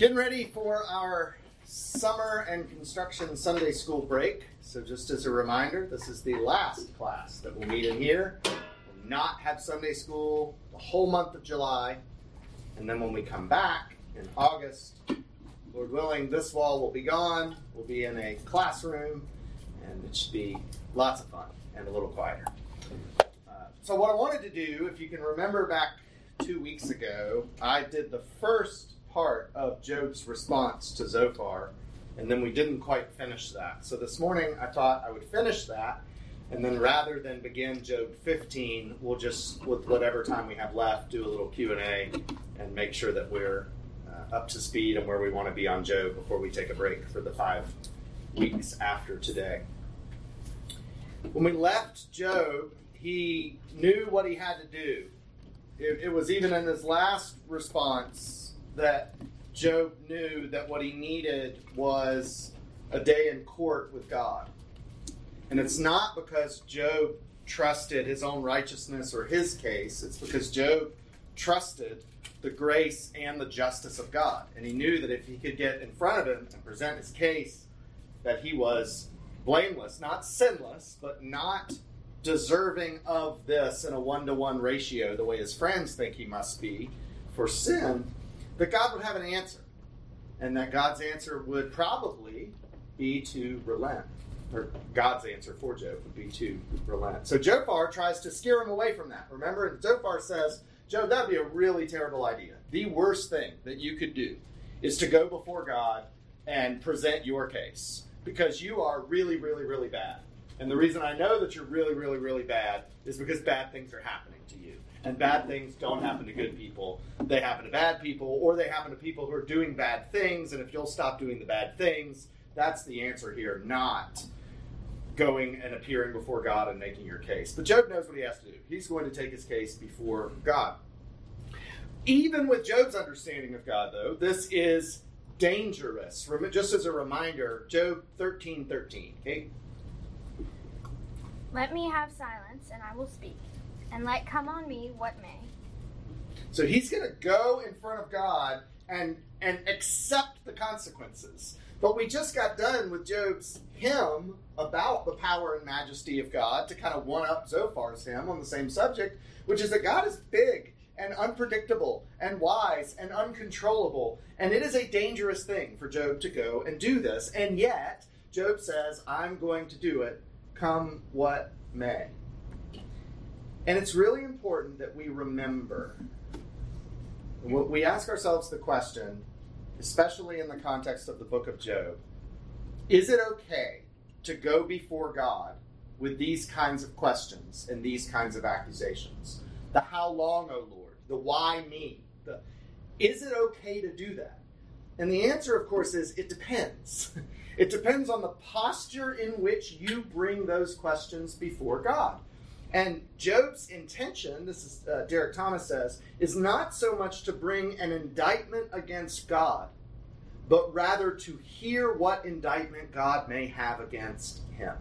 Getting ready for our summer and construction Sunday school break. So, just as a reminder, this is the last class that we'll meet in here. We'll not have Sunday school the whole month of July. And then when we come back in August, Lord willing, this wall will be gone. We'll be in a classroom, and it should be lots of fun and a little quieter. Uh, so, what I wanted to do, if you can remember back two weeks ago, I did the first part of Job's response to Zophar, and then we didn't quite finish that. So this morning I thought I would finish that, and then rather than begin Job 15, we'll just, with whatever time we have left, do a little Q and A, and make sure that we're uh, up to speed and where we want to be on Job before we take a break for the five weeks after today. When we left Job, he knew what he had to do. It, it was even in his last response that Job knew that what he needed was a day in court with God. And it's not because Job trusted his own righteousness or his case, it's because Job trusted the grace and the justice of God. And he knew that if he could get in front of him and present his case, that he was blameless, not sinless, but not deserving of this in a one to one ratio the way his friends think he must be for sin, that God would have an answer. And that God's answer would probably be to relent. Or God's answer for Job would be to relent. So Zophar tries to scare him away from that. Remember, And Zophar says, Job, that would be a really terrible idea. The worst thing that you could do is to go before God and present your case because you are really, really, really bad. And the reason I know that you're really, really, really bad is because bad things are happening to you. And bad things don't happen to good people. They happen to bad people, or they happen to people who are doing bad things. And if you'll stop doing the bad things, that's the answer here, not going and appearing before God and making your case. But Job knows what he has to do. He's going to take his case before God. Even with Job's understanding of God, though, this is dangerous. Just as a reminder, Job 13 13. Okay? Let me have silence, and I will speak and let come on me what may. So he's going to go in front of God and and accept the consequences. But we just got done with Job's hymn about the power and majesty of God to kind of one up Zophar's hymn on the same subject, which is that God is big and unpredictable and wise and uncontrollable. And it is a dangerous thing for Job to go and do this. And yet, Job says, I'm going to do it, come what may. And it's really important that we remember. We ask ourselves the question, especially in the context of the book of Job is it okay to go before God with these kinds of questions and these kinds of accusations? The how long, O Lord? The why me? The is it okay to do that? And the answer, of course, is it depends. It depends on the posture in which you bring those questions before God. And Job's intention, this is uh, Derek Thomas says, is not so much to bring an indictment against God, but rather to hear what indictment God may have against him.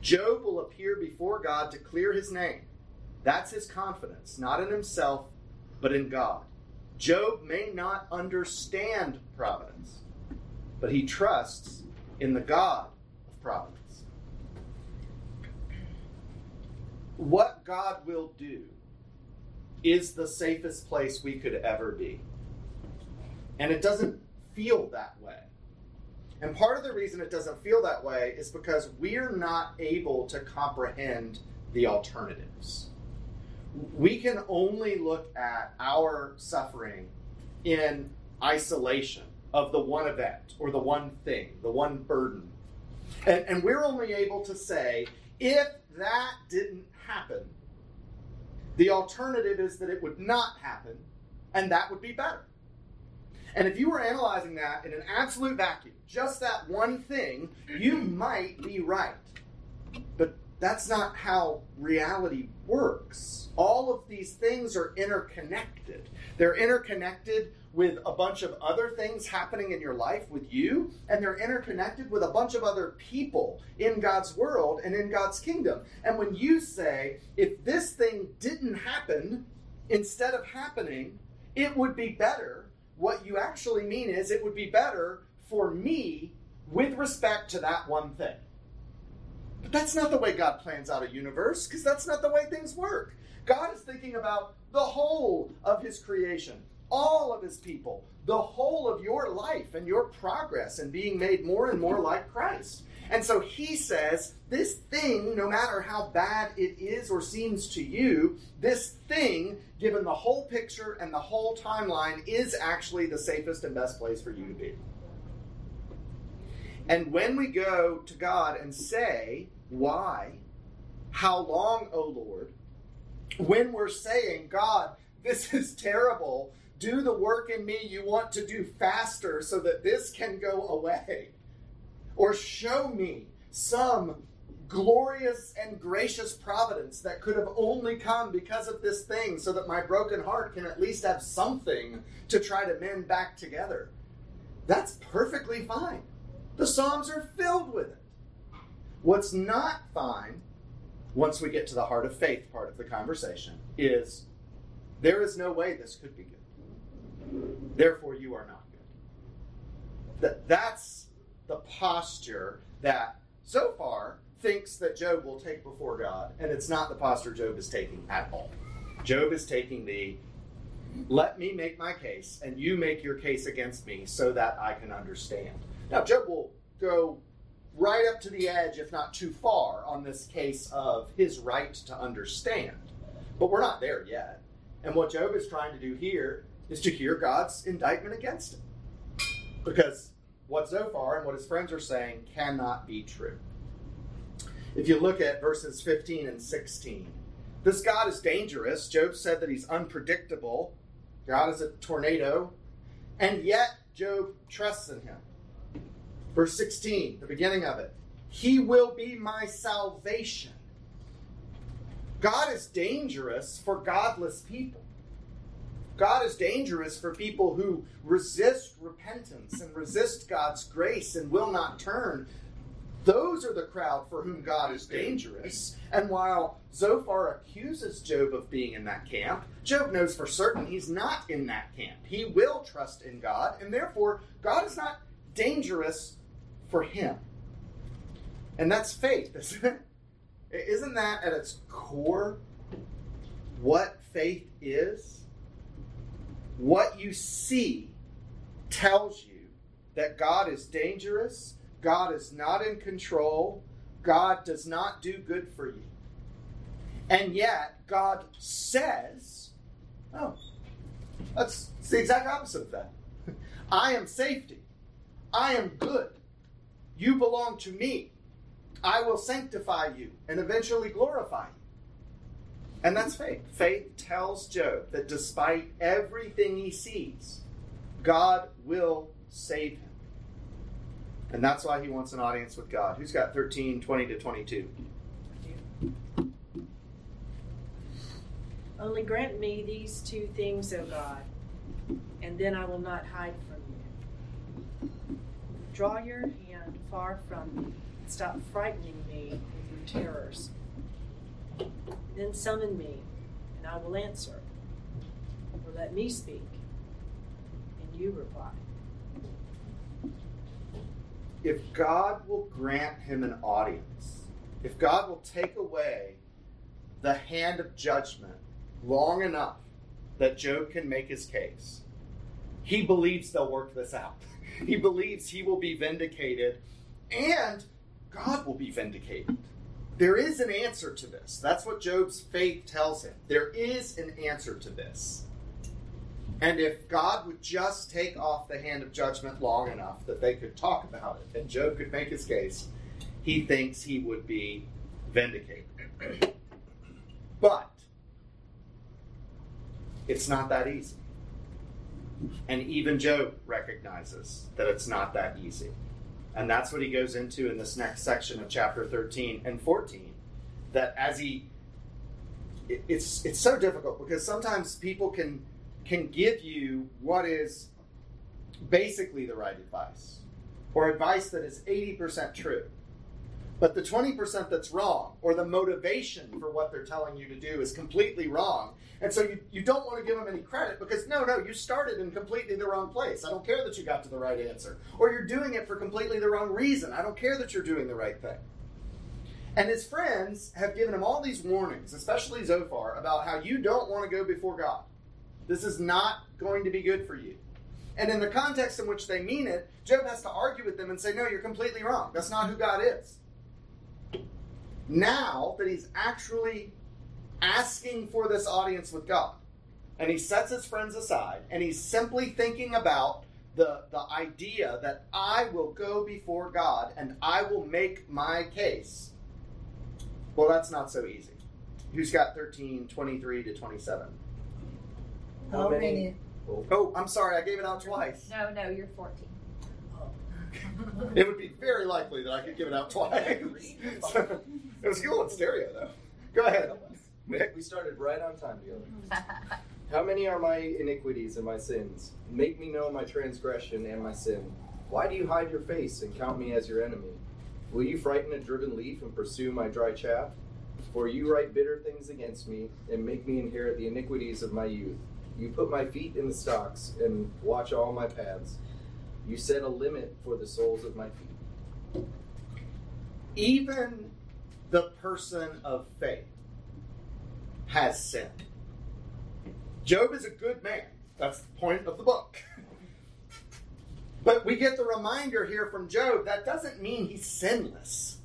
Job will appear before God to clear his name. That's his confidence, not in himself, but in God. Job may not understand providence, but he trusts in the God of providence. What God will do is the safest place we could ever be. And it doesn't feel that way. And part of the reason it doesn't feel that way is because we're not able to comprehend the alternatives. We can only look at our suffering in isolation of the one event or the one thing, the one burden. And, and we're only able to say, if that didn't happen. The alternative is that it would not happen, and that would be better. And if you were analyzing that in an absolute vacuum, just that one thing, you might be right. But that's not how reality works. All of these things are interconnected. They're interconnected with a bunch of other things happening in your life with you, and they're interconnected with a bunch of other people in God's world and in God's kingdom. And when you say, if this thing didn't happen, instead of happening, it would be better, what you actually mean is it would be better for me with respect to that one thing. But that's not the way God plans out a universe, because that's not the way things work. God is thinking about the whole of His creation, all of His people, the whole of your life and your progress and being made more and more like Christ. And so He says, this thing, no matter how bad it is or seems to you, this thing, given the whole picture and the whole timeline, is actually the safest and best place for you to be. And when we go to God and say, Why? How long, O Lord? When we're saying, God, this is terrible, do the work in me you want to do faster so that this can go away. Or show me some glorious and gracious providence that could have only come because of this thing so that my broken heart can at least have something to try to mend back together. That's perfectly fine. The Psalms are filled with it. What's not fine, once we get to the heart of faith part of the conversation, is there is no way this could be good. Therefore, you are not good. That, that's the posture that, Zophar, thinks that Job will take before God, and it's not the posture Job is taking at all. Job is taking the let me make my case, and you make your case against me so that I can understand. Now, Job will go right up to the edge, if not too far, on this case of his right to understand. But we're not there yet. And what Job is trying to do here is to hear God's indictment against him. Because what Zophar and what his friends are saying cannot be true. If you look at verses 15 and 16, this God is dangerous. Job said that he's unpredictable. God is a tornado. And yet, Job trusts in him. Verse 16, the beginning of it. He will be my salvation. God is dangerous for godless people. God is dangerous for people who resist repentance and resist God's grace and will not turn. Those are the crowd for whom God is dangerous. And while Zophar accuses Job of being in that camp, Job knows for certain he's not in that camp. He will trust in God, and therefore, God is not dangerous for him. And that's faith, isn't it? Isn't that at its core what faith is? What you see tells you that God is dangerous, God is not in control, God does not do good for you. And yet, God says, oh, that's the exact opposite of that. I am safety. I am good. You belong to me. I will sanctify you and eventually glorify you. And that's faith. Faith tells Job that despite everything he sees, God will save him. And that's why he wants an audience with God. Who's got 13, 20 to 22? Only grant me these two things, O God, and then I will not hide from you. Draw your hand far from me. Stop frightening me with your terrors. Then summon me, and I will answer. Or let me speak, and you reply. If God will grant him an audience, if God will take away the hand of judgment long enough that Job can make his case, he believes they'll work this out. He believes he will be vindicated and God will be vindicated. There is an answer to this. That's what Job's faith tells him. There is an answer to this. And if God would just take off the hand of judgment long enough that they could talk about it and Job could make his case, he thinks he would be vindicated. But it's not that easy. And even Job recognizes that it's not that easy. And that's what he goes into in this next section of chapter 13 and 14. That as he it, it's it's so difficult because sometimes people can can give you what is basically the right advice or advice that is 80% true. But the 20% that's wrong, or the motivation for what they're telling you to do, is completely wrong. And so you, you don't want to give them any credit because no, no, you started in completely the wrong place. I don't care that you got to the right answer. Or you're doing it for completely the wrong reason. I don't care that you're doing the right thing. And his friends have given him all these warnings, especially Zophar, about how you don't want to go before God. This is not going to be good for you. And in the context in which they mean it, Job has to argue with them and say, No, you're completely wrong. That's not who God is. Now that he's actually asking for this audience with God, and he sets his friends aside, and he's simply thinking about the, the idea that I will go before God and I will make my case well, that's not so easy. Who's got 13, 23 to 27? How many? Oh, I'm sorry, I gave it out twice. No, no, you're 14. It would be very likely that I could give it out twice. it was cool in stereo, though. Go ahead. Nick. We started right on time together. How many are my iniquities and my sins? Make me know my transgression and my sin. Why do you hide your face and count me as your enemy? Will you frighten a driven leaf and pursue my dry chaff? For you write bitter things against me and make me inherit the iniquities of my youth. You put my feet in the stocks and watch all my paths. You set a limit for the soles of my feet. Even the person of faith has sinned. Job is a good man. That's the point of the book. But we get the reminder here from Job that doesn't mean he's sinless.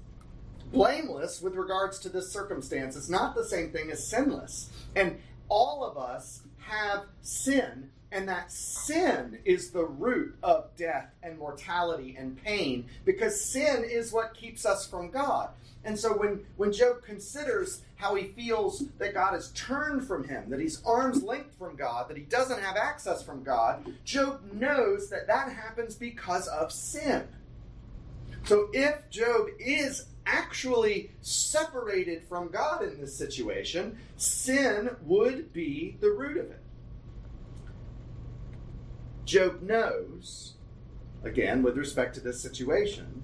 Blameless with regards to this circumstance is not the same thing as sinless. And all of us have sin, and that sin is the root of death and mortality and pain because sin is what keeps us from God. And so when, when Job considers how he feels that God has turned from him, that he's arm's length from God, that he doesn't have access from God, Job knows that that happens because of sin. So if Job is actually separated from God in this situation, sin would be the root of it. Job knows, again, with respect to this situation,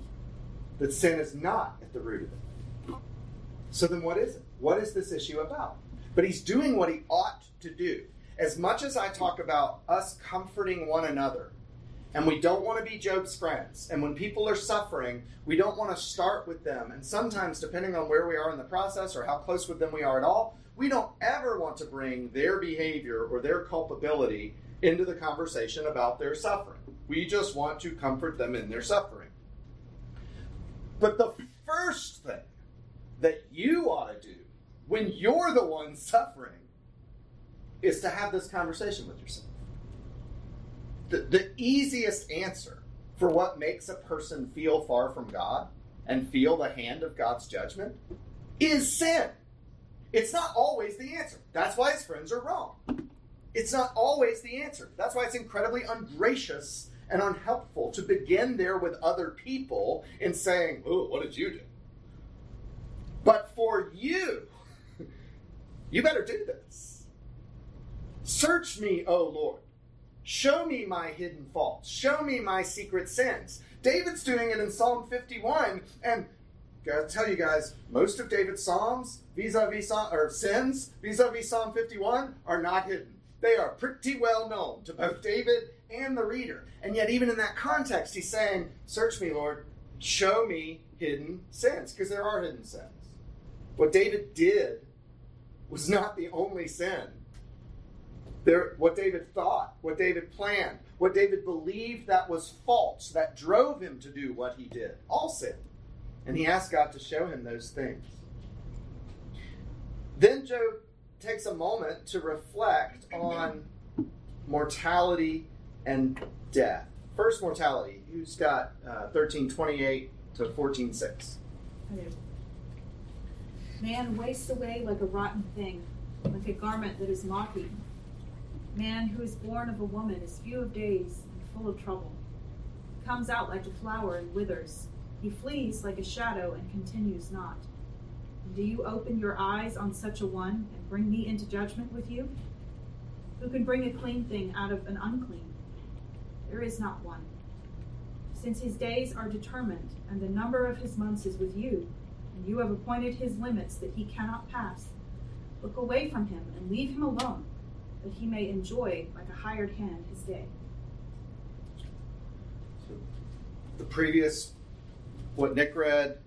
that sin is not at the root of it. So then what is it? What is this issue about? But he's doing what he ought to do. As much as I talk about us comforting one another, and we don't want to be Job's friends, and when people are suffering, we don't want to start with them. And sometimes, depending on where we are in the process or how close with them we are at all, we don't ever want to bring their behavior or their culpability into the conversation about their suffering. We just want to comfort them in their suffering. But the first thing that you ought to do when you're the one suffering is to have this conversation with yourself. The, the easiest answer for what makes a person feel far from God and feel the hand of God's judgment is sin. It's not always the answer. That's why his friends are wrong. It's not always the answer. That's why it's incredibly ungracious and unhelpful to begin there with other people in saying, Oh, what did you do? But for you, you better do this. Search me, O Lord. Show me my hidden faults. Show me my secret sins. David's doing it in Psalm 51, and gotta tell you guys, most of David's psalms, vis-a-vis or sins, vis-a-vis Psalm 51, are not hidden. They are pretty well known to both uh. David and the reader. And yet, even in that context, he's saying, Search me, Lord, show me hidden sins, because there are hidden sins. What David did was not the only sin. There, what David thought, what David planned, what David believed that was false, that drove him to do what he did, all sin. And he asked God to show him those things. Then Job takes a moment to reflect on mortality and death. First, mortality. Who's got uh, 1328 to 14.6? Man wastes away like a rotten thing, like a garment that is mocking. Man who is born of a woman is few of days and full of trouble. Comes out like a flower and withers. He flees like a shadow and continues not. Do you open your eyes on such a one and bring me into judgment with you? Who can bring a clean thing out of an unclean? There is not one. Since his days are determined, and the number of his months is with you, and you have appointed his limits that he cannot pass. Look away from him and leave him alone, that he may enjoy, like a hired hand, his day. The previous, what Nick read,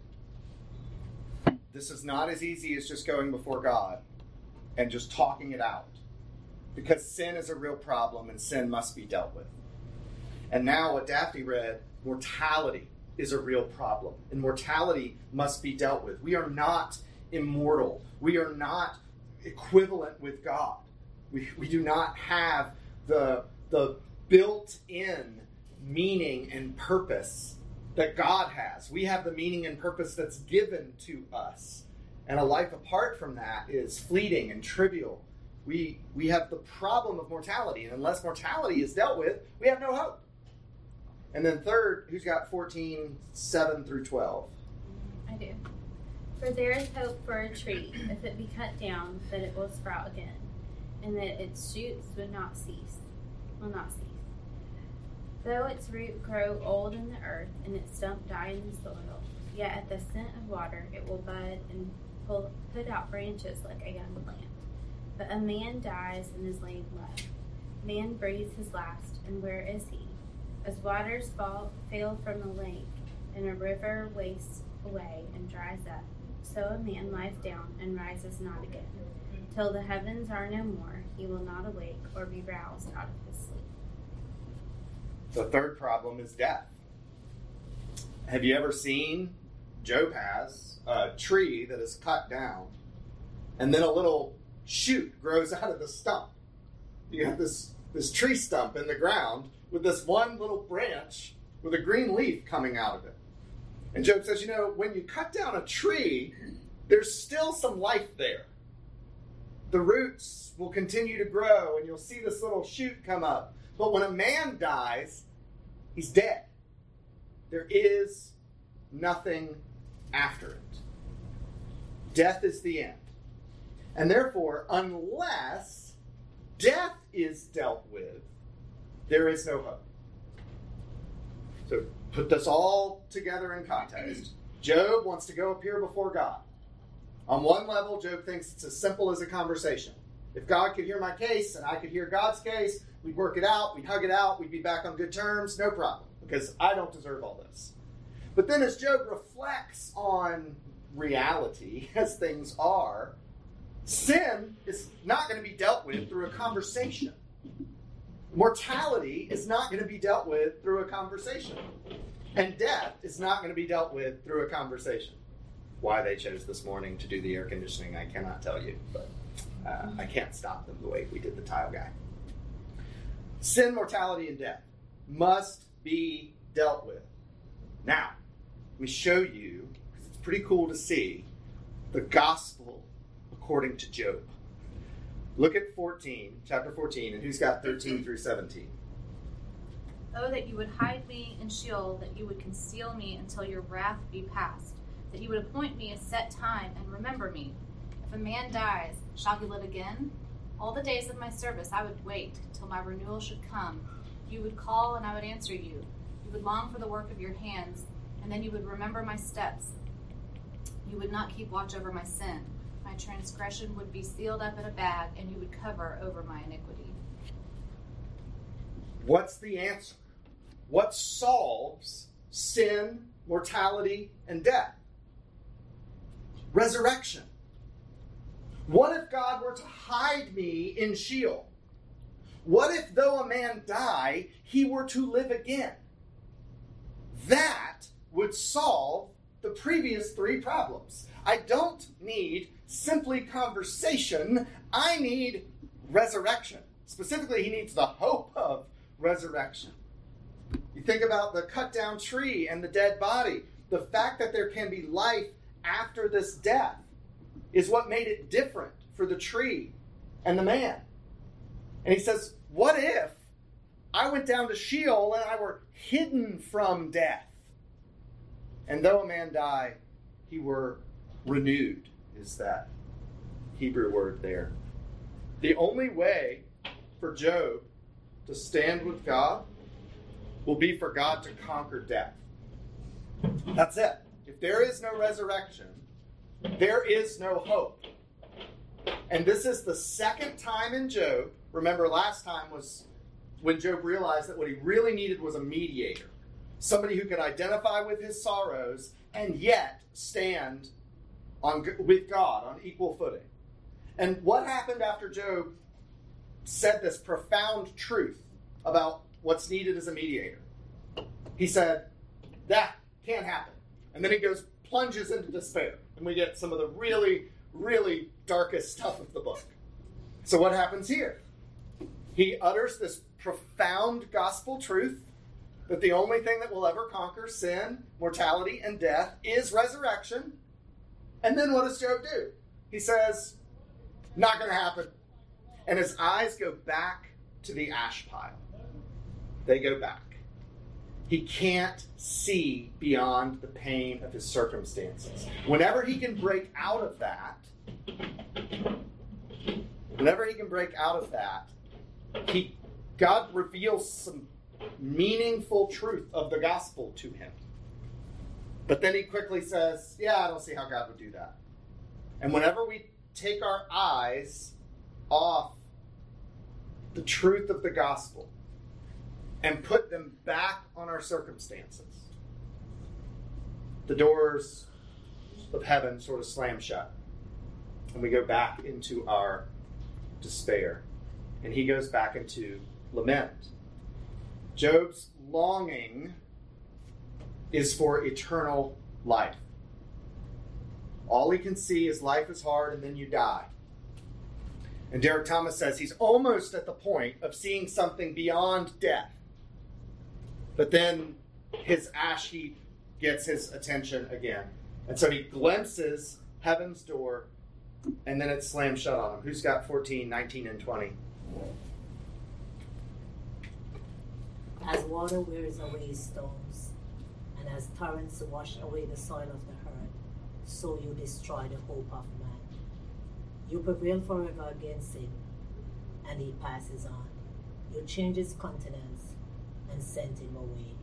this is not as easy as just going before God and just talking it out. Because sin is a real problem and sin must be dealt with. And now, what Daphne read, mortality is a real problem, and mortality must be dealt with. We are not immortal, we are not equivalent with God. We, we do not have the, the built in meaning and purpose that God has. We have the meaning and purpose that's given to us. And a life apart from that is fleeting and trivial. We, we have the problem of mortality, and unless mortality is dealt with, we have no hope. And then third, who's got 14, 7 through 12? I do. For there is hope for a tree, if it be cut down, that it will sprout again, and that its shoots would not cease, will not cease. Though its root grow old in the earth, and its stump die in the soil, yet at the scent of water it will bud and pull, put out branches like a young plant. But a man dies and is laid low. Man breathes his last, and where is he? As waters fall, fail from the lake, and a river wastes away and dries up, so a man lies down and rises not again. Till the heavens are no more, he will not awake or be roused out of his. The third problem is death. Have you ever seen, Job has, a tree that is cut down, and then a little shoot grows out of the stump? You have this, this tree stump in the ground with this one little branch with a green leaf coming out of it. And Job says, you know, when you cut down a tree, there's still some life there. The roots will continue to grow, and you'll see this little shoot come up. But when a man dies, he's dead. There is nothing after it. Death is the end. And therefore, unless death is dealt with, there is no hope. So put this all together in context. Job wants to go appear before God. On one level, Job thinks it's as simple as a conversation. If God could hear my case and I could hear God's case, we'd work it out, we'd hug it out, we'd be back on good terms, no problem, because I don't deserve all this. But then as Job reflects on reality as things are, sin is not going to be dealt with through a conversation. Mortality is not going to be dealt with through a conversation. And death is not going to be dealt with through a conversation. Why they chose this morning to do the air conditioning, I cannot tell you, but uh, I can't stop them the way we did the tile guy. Sin, mortality, and death must be dealt with. Now, let me show you, because it's pretty cool to see, the gospel according to Job. Look at 14, chapter 14, and who's got 13 through 17? Oh, that you would hide me in Sheol, that you would conceal me until your wrath be past, that you would appoint me a set time and remember me. If a man dies, shall he live again? All the days of my service I would wait till my renewal should come. You would call, and I would answer you. You would long for the work of your hands, and then you would remember my steps. You would not keep watch over my sin. My transgression would be sealed up in a bag, and you would cover over my iniquity. What's the answer? What solves sin, mortality, and death? Resurrection. What if God were to hide me in Sheol? What if, though a man die, he were to live again? That would solve the previous three problems. I don't need simply conversation, I need resurrection. Specifically, he needs the hope of resurrection. You think about the cut down tree and the dead body. The fact that there can be life after this death is what made it different for the tree and the man. And he says, What if I went down to Sheol and I were hidden from death? And though a man die, he were renewed, is that Hebrew word there. The only way for Job to stand with God will be for God to conquer death. That's it. If there is no resurrection, there is no hope. And this is the second time in Job. Remember, last time was when Job realized that what he really needed was a mediator, somebody who could identify with his sorrows and yet stand on, with God on equal footing. And what happened after Job said this profound truth about what's needed as a mediator? He said, That can't happen. And then he goes, plunges into despair. And we get some of the really, really darkest stuff of the book. So, what happens here? He utters this profound gospel truth that the only thing that will ever conquer sin, mortality, and death is resurrection. And then what does Job do? He says, Not going to happen. And his eyes go back to the ash pile. They go back. He can't see beyond the pain of his circumstances. Whenever he can break out of that, whenever he can break out of that, he God reveals some meaningful truth of the gospel to him. But then he quickly says, Yeah, I don't see how God would do that. And whenever we take our eyes off the truth of the gospel and put them back on our circumstances, the doors of heaven sort of slam shut. And we go back into our despair. And he goes back into lament. Job's longing is for eternal life. All he can see is life is hard and then you die. And Derek Thomas says he's almost at the point of seeing something beyond death. But then his ash heap gets his attention again. And so he glimpses heaven's door and then it slams shut on him. Who's got 14, 19, and 20? As water wears away stones, and as torrents wash away the soil of the earth, so you destroy the hope of man. You prevail forever against him, and he passes on. You change his countenance and send him away.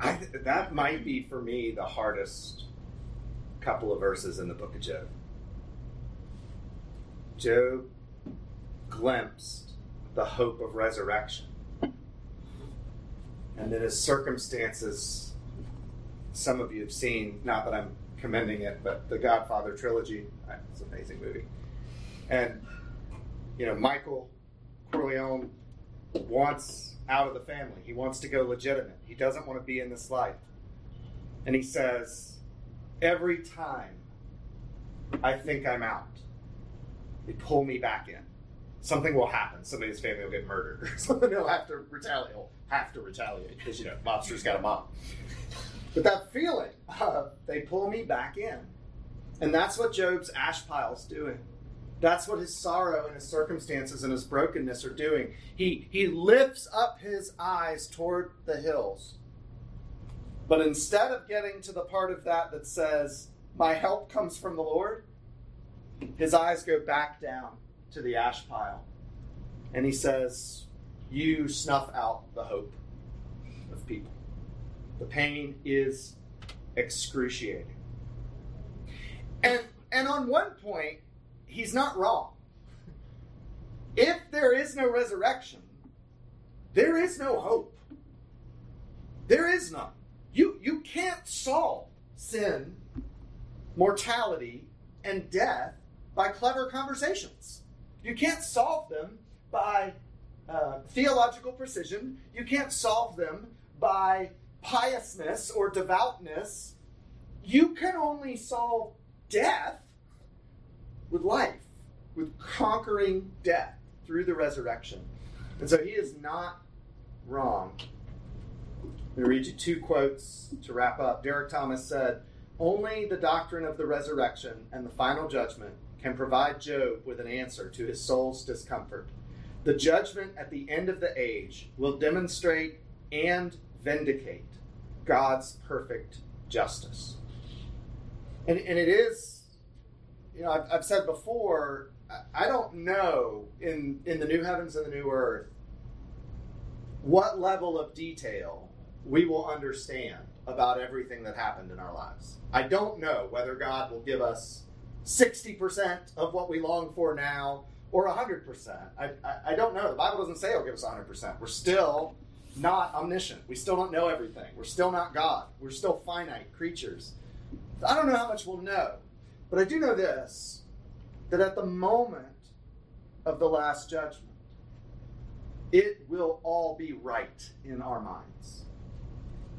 I, that might be for me the hardest couple of verses in the book of Job. Job glimpsed the hope of resurrection. And then his circumstances, some of you have seen, not that I'm commending it, but the Godfather trilogy. It's an amazing movie. And, you know, Michael Corleone wants out of the family. He wants to go legitimate. He doesn't want to be in this life. And he says, every time I think I'm out, they pull me back in. Something will happen. Somebody's family will get murdered, or something. They'll have to retaliate. Will have to retaliate because you know mobsters got a mom. But that feeling, of they pull me back in, and that's what Job's ash pile's doing. That's what his sorrow and his circumstances and his brokenness are doing. He he lifts up his eyes toward the hills. But instead of getting to the part of that that says, My help comes from the Lord, his eyes go back down to the ash pile. And he says, You snuff out the hope of people. The pain is excruciating. And, and on one point, he's not wrong. If there is no resurrection, there is no hope. There is none. You, you can't solve sin, mortality, and death by clever conversations. You can't solve them by uh, theological precision. You can't solve them by piousness or devoutness. You can only solve death with life, with conquering death through the resurrection. And so he is not wrong. Let me read you two quotes to wrap up. Derek Thomas said, Only the doctrine of the resurrection and the final judgment can provide Job with an answer to his soul's discomfort. The judgment at the end of the age will demonstrate and vindicate God's perfect justice. And, and it is, you know, I've, I've said before, I don't know in, in the new heavens and the new earth what level of detail we will understand about everything that happened in our lives. I don't know whether God will give us 60% of what we long for now or 100%. I, I, I don't know. The Bible doesn't say He'll give us 100%. We're still not omniscient. We still don't know everything. We're still not God. We're still finite creatures. I don't know how much we'll know, but I do know this that at the moment of the last judgment, it will all be right in our minds.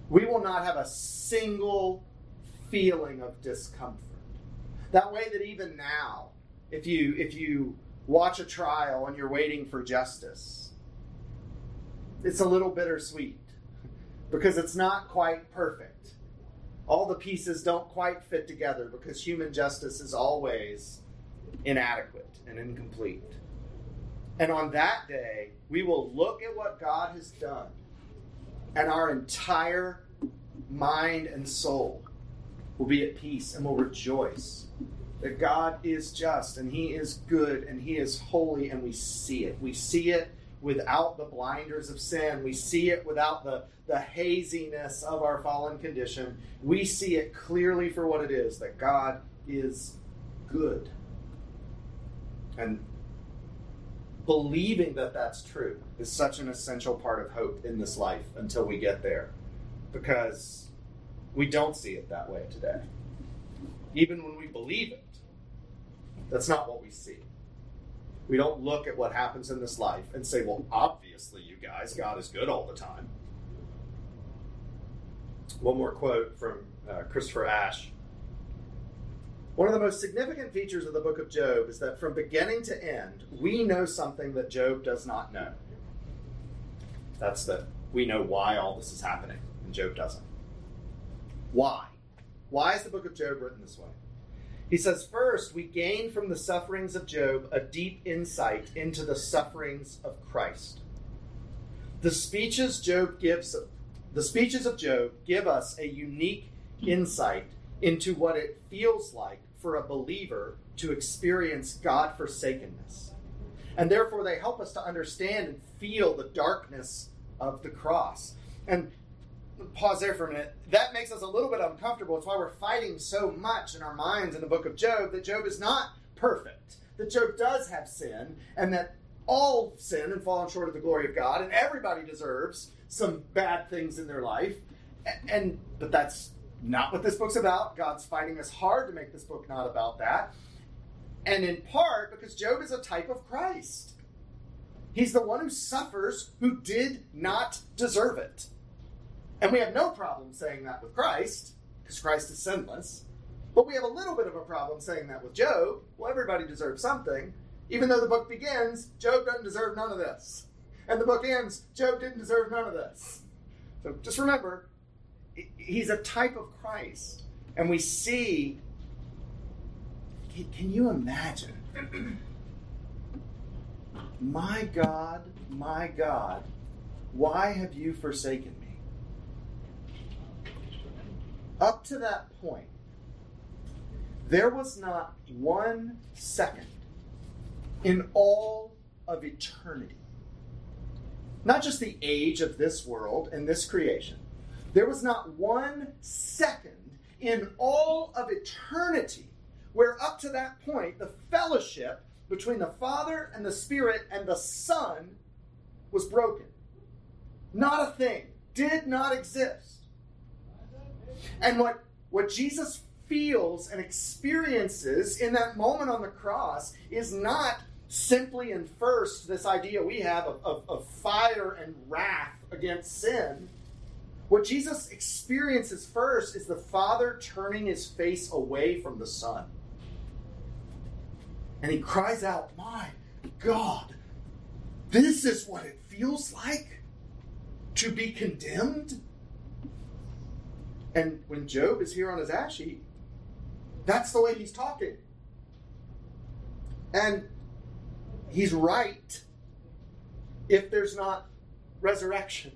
We will not have a single feeling of discomfort. That way that even now, if you if you watch a trial and you're waiting for justice, it's a little bittersweet because it's not quite perfect. All the pieces don't quite fit together because human justice is always inadequate and incomplete. And on that day, we will look at what God has done, and our entire mind and soul will be at peace and will rejoice that God is just and He is good and He is holy, and we see it. We see it without the blinders of sin. We see it without the, the haziness of our fallen condition. We see it clearly for what it is that God is good. And believing that that's true is such an essential part of hope in this life until we get there. Because we don't see it that way today. Even when we believe it, that's not what we see. We don't look at what happens in this life and say, well, obviously, you guys, God is good all the time. One more quote from uh, Christopher Ash. One of the most significant features of the book of Job is that from beginning to end, we know something that Job does not know. That's that we know why all this is happening, and Job doesn't. Why? Why is the book of Job written this way? He says, first, we gain from the sufferings of Job a deep insight into the sufferings of Christ. The speeches Job gives, the speeches of Job give us a unique insight into what it feels like for a believer to experience God forsakenness. And therefore, they help us to understand and feel the darkness of the cross. And pause there for a minute. That makes us a little bit uncomfortable. It's why we're fighting so much in our minds in the book of Job that Job is not perfect, that Job does have sin, and that all sin and fallen short of the glory of God, and everybody deserves some bad things in their life. And but that's not what this book's about. God's fighting us hard to make this book not about that. And in part because Job is a type of Christ. He's the one who suffers who did not deserve it. And we have no problem saying that with Christ, because Christ is sinless. But we have a little bit of a problem saying that with Job. Well, everybody deserves something. Even though the book begins, Job doesn't deserve none of this. And the book ends, Job didn't deserve none of this. So just remember, he's a type of Christ. And we see, can you imagine? my God, my God, why have you forsaken me? Up to that point, there was not one second in all of eternity, not just the age of this world and this creation, there was not one second in all of eternity where, up to that point, the fellowship between the Father and the Spirit and the Son was broken. Not a thing. Did not exist. And what, what Jesus feels and experiences in that moment on the cross is not simply and first this idea we have of, of, of fire and wrath against sin. What Jesus experiences first is the Father turning his face away from the Son. And he cries out, My God, this is what it feels like to be condemned? And when Job is here on his ash heap, that's the way he's talking. And he's right if there's not resurrection.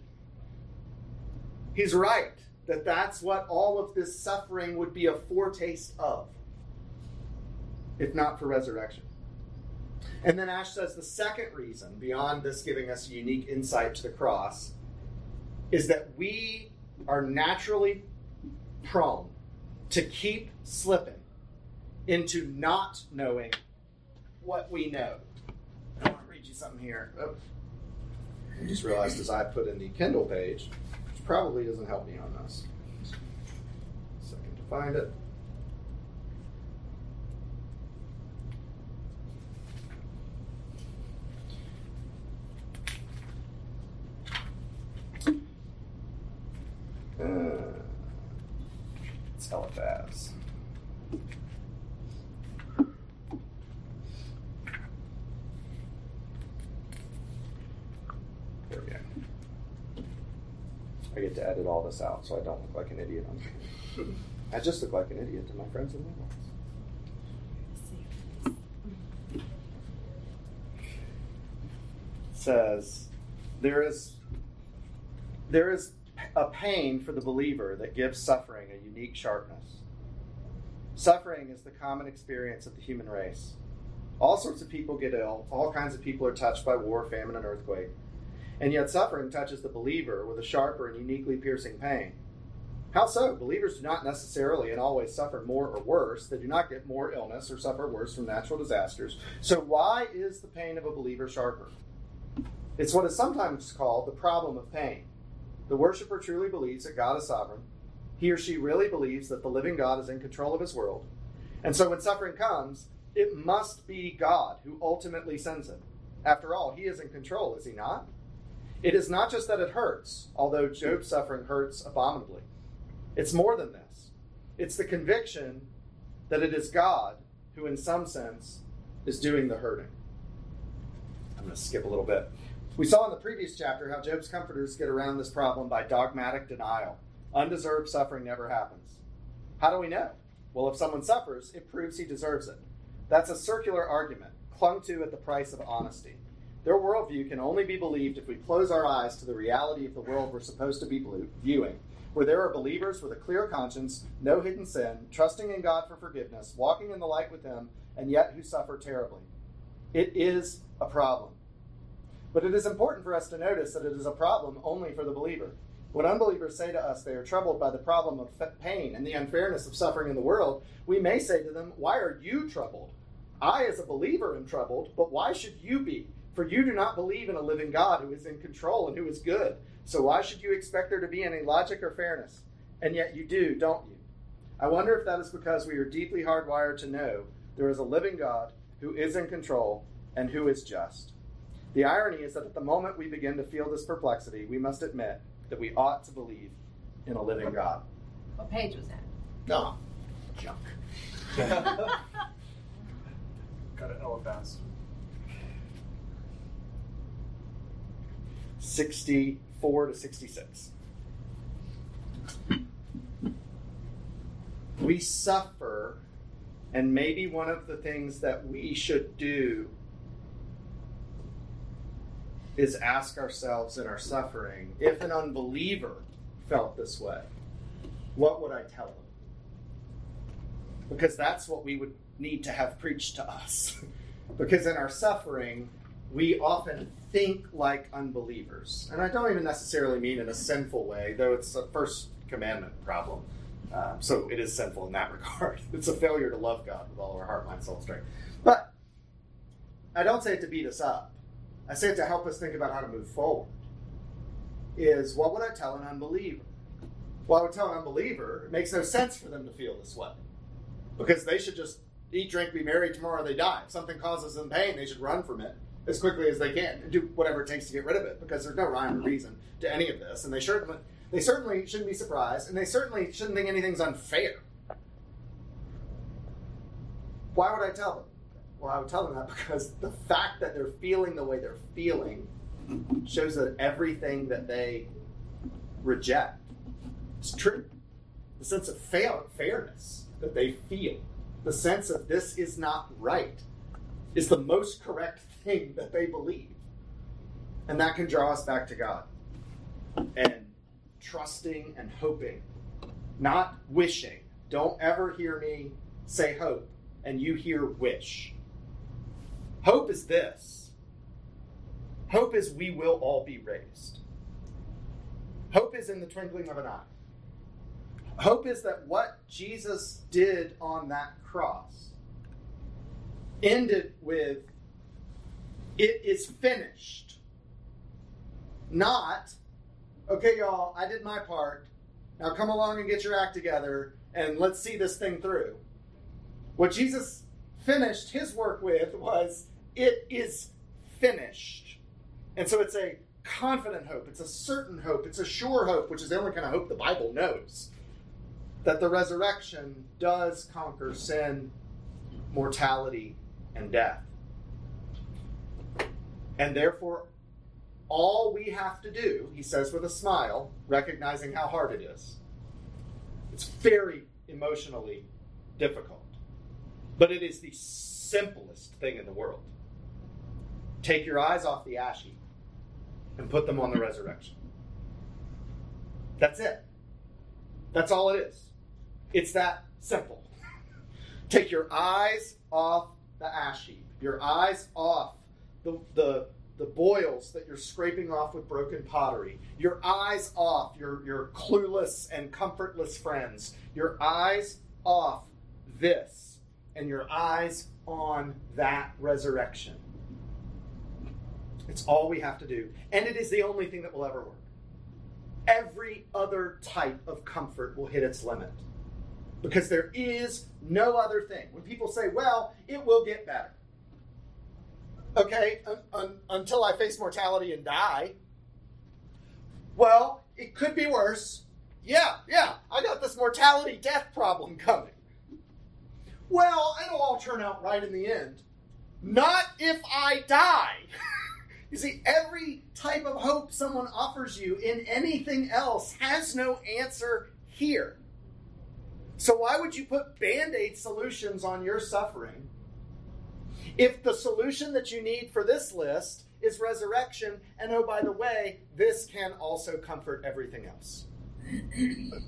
He's right that that's what all of this suffering would be a foretaste of, if not for resurrection. And then Ash says the second reason, beyond this giving us a unique insight to the cross, is that we are naturally prone to keep slipping into not knowing what we know. I want to read you something here. Oh. I just realized as I put in the Kindle page, which probably doesn't help me on this. Second to find it. Uh, it's Eliphaz. There we go. I get to edit all this out so I don't look like an idiot on. I just look like an idiot to my friends and neighbors. says there is there is a pain for the believer that gives suffering a unique sharpness. Suffering is the common experience of the human race. All sorts of people get ill, all kinds of people are touched by war, famine, and earthquake. And yet, suffering touches the believer with a sharper and uniquely piercing pain. How so? Believers do not necessarily and always suffer more or worse. They do not get more illness or suffer worse from natural disasters. So, why is the pain of a believer sharper? It's what is sometimes called the problem of pain. The worshiper truly believes that God is sovereign. He or she really believes that the living God is in control of his world. And so when suffering comes, it must be God who ultimately sends it. After all, he is in control, is he not? It is not just that it hurts, although Job's suffering hurts abominably. It's more than this. It's the conviction that it is God who, in some sense, is doing the hurting. I'm going to skip a little bit. We saw in the previous chapter how Job's comforters get around this problem by dogmatic denial. Undeserved suffering never happens. How do we know? Well, if someone suffers, it proves he deserves it. That's a circular argument, clung to at the price of honesty. Their worldview can only be believed if we close our eyes to the reality of the world we're supposed to be viewing, where there are believers with a clear conscience, no hidden sin, trusting in God for forgiveness, walking in the light with Him, and yet who suffer terribly. It is a problem. But it is important for us to notice that it is a problem only for the believer. When unbelievers say to us they are troubled by the problem of pain and the unfairness of suffering in the world, we may say to them, Why are you troubled? I, as a believer, am troubled, but why should you be? For you do not believe in a living God who is in control and who is good. So why should you expect there to be any logic or fairness? And yet you do, don't you? I wonder if that is because we are deeply hardwired to know there is a living God who is in control and who is just. The irony is that at the moment we begin to feel this perplexity, we must admit that we ought to believe in a living God. What page was that? No, junk. Got it Eliphaz. 64 to 66. We suffer, and maybe one of the things that we should do is ask ourselves in our suffering if an unbeliever felt this way, what would I tell them? Because that's what we would need to have preached to us. because in our suffering, we often think like unbelievers. And I don't even necessarily mean in a sinful way, though it's a first commandment problem. Um, so it is sinful in that regard. It's a failure to love God with all our heart, mind, soul, strength. But I don't say it to beat us up. I say it to help us think about how to move forward. Is what would I tell an unbeliever? Well, I would tell an unbeliever it makes no sense for them to feel this way because they should just eat, drink, be merry tomorrow they die. If something causes them pain, they should run from it as quickly as they can and do whatever it takes to get rid of it because there's no rhyme or reason to any of this. And they certainly, they certainly shouldn't be surprised and they certainly shouldn't think anything's unfair. Why would I tell them? Well, I would tell them that because the fact that they're feeling the way they're feeling shows that everything that they reject is true. The sense of fair, fairness that they feel, the sense of this is not right, is the most correct thing that they believe. And that can draw us back to God. And trusting and hoping, not wishing. Don't ever hear me say hope and you hear wish. Hope is this hope is we will all be raised. Hope is in the twinkling of an eye. Hope is that what Jesus did on that cross ended with, it is finished. Not, okay, y'all, I did my part. Now come along and get your act together and let's see this thing through. What Jesus finished his work with was, it is finished. And so it's a confident hope, it's a certain hope, it's a sure hope, which is the only kind of hope the Bible knows. That the resurrection does conquer sin, mortality, and death. And therefore, all we have to do, he says with a smile, recognizing how hard it is, it's very emotionally difficult. But it is the simplest thing in the world. Take your eyes off the ash heap and put them on the resurrection. That's it. That's all it is. It's that simple. Take your eyes off the ash heap, your eyes off the, the, the boils that you're scraping off with broken pottery, your eyes off your, your clueless and comfortless friends, your eyes off this, and your eyes on that resurrection. It's all we have to do. And it is the only thing that will ever work. Every other type of comfort will hit its limit. Because there is no other thing. When people say, well, it will get better. Okay, un- un- until I face mortality and die. Well, it could be worse. Yeah, yeah, I got this mortality death problem coming. Well, it'll all turn out right in the end. Not if I die. you see, every type of hope someone offers you in anything else has no answer here. So, why would you put band aid solutions on your suffering if the solution that you need for this list is resurrection? And oh, by the way, this can also comfort everything else.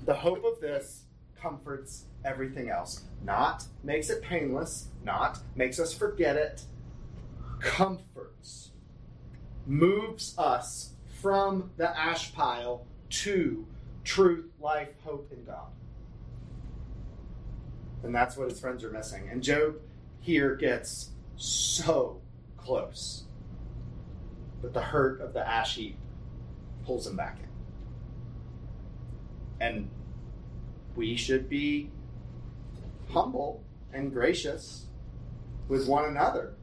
the hope of this comforts everything else. Not makes it painless, not makes us forget it, comforts, moves us from the ash pile to truth, life, hope in God. And that's what his friends are missing. And Job here gets so close. But the hurt of the ash heap pulls him back in. And we should be humble and gracious with one another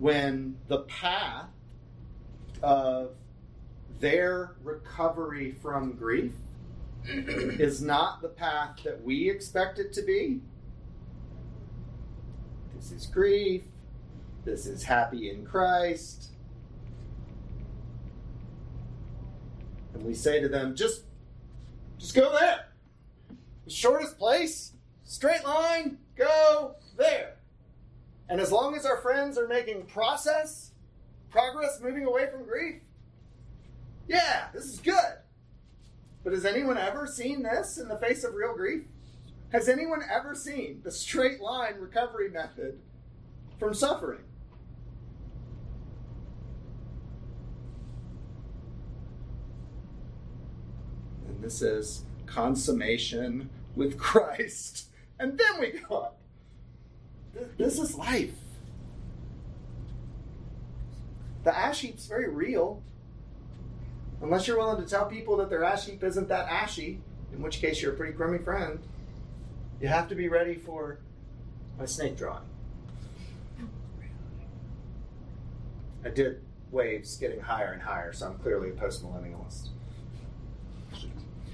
when the path of their recovery from grief is not the path that we expect it to be. This is grief. This is happy in Christ. And we say to them, just, just go there. The shortest place, straight line, go there. And as long as our friends are making process, progress, moving away from grief, yeah, this is good. But has anyone ever seen this in the face of real grief? Has anyone ever seen the straight line recovery method from suffering? And this is consummation with Christ. And then we go. This is life. The ash heap's very real. Unless you're willing to tell people that their ash heap isn't that ashy, in which case you're a pretty crummy friend. You have to be ready for my snake drawing. I did waves getting higher and higher, so I'm clearly a post millennialist.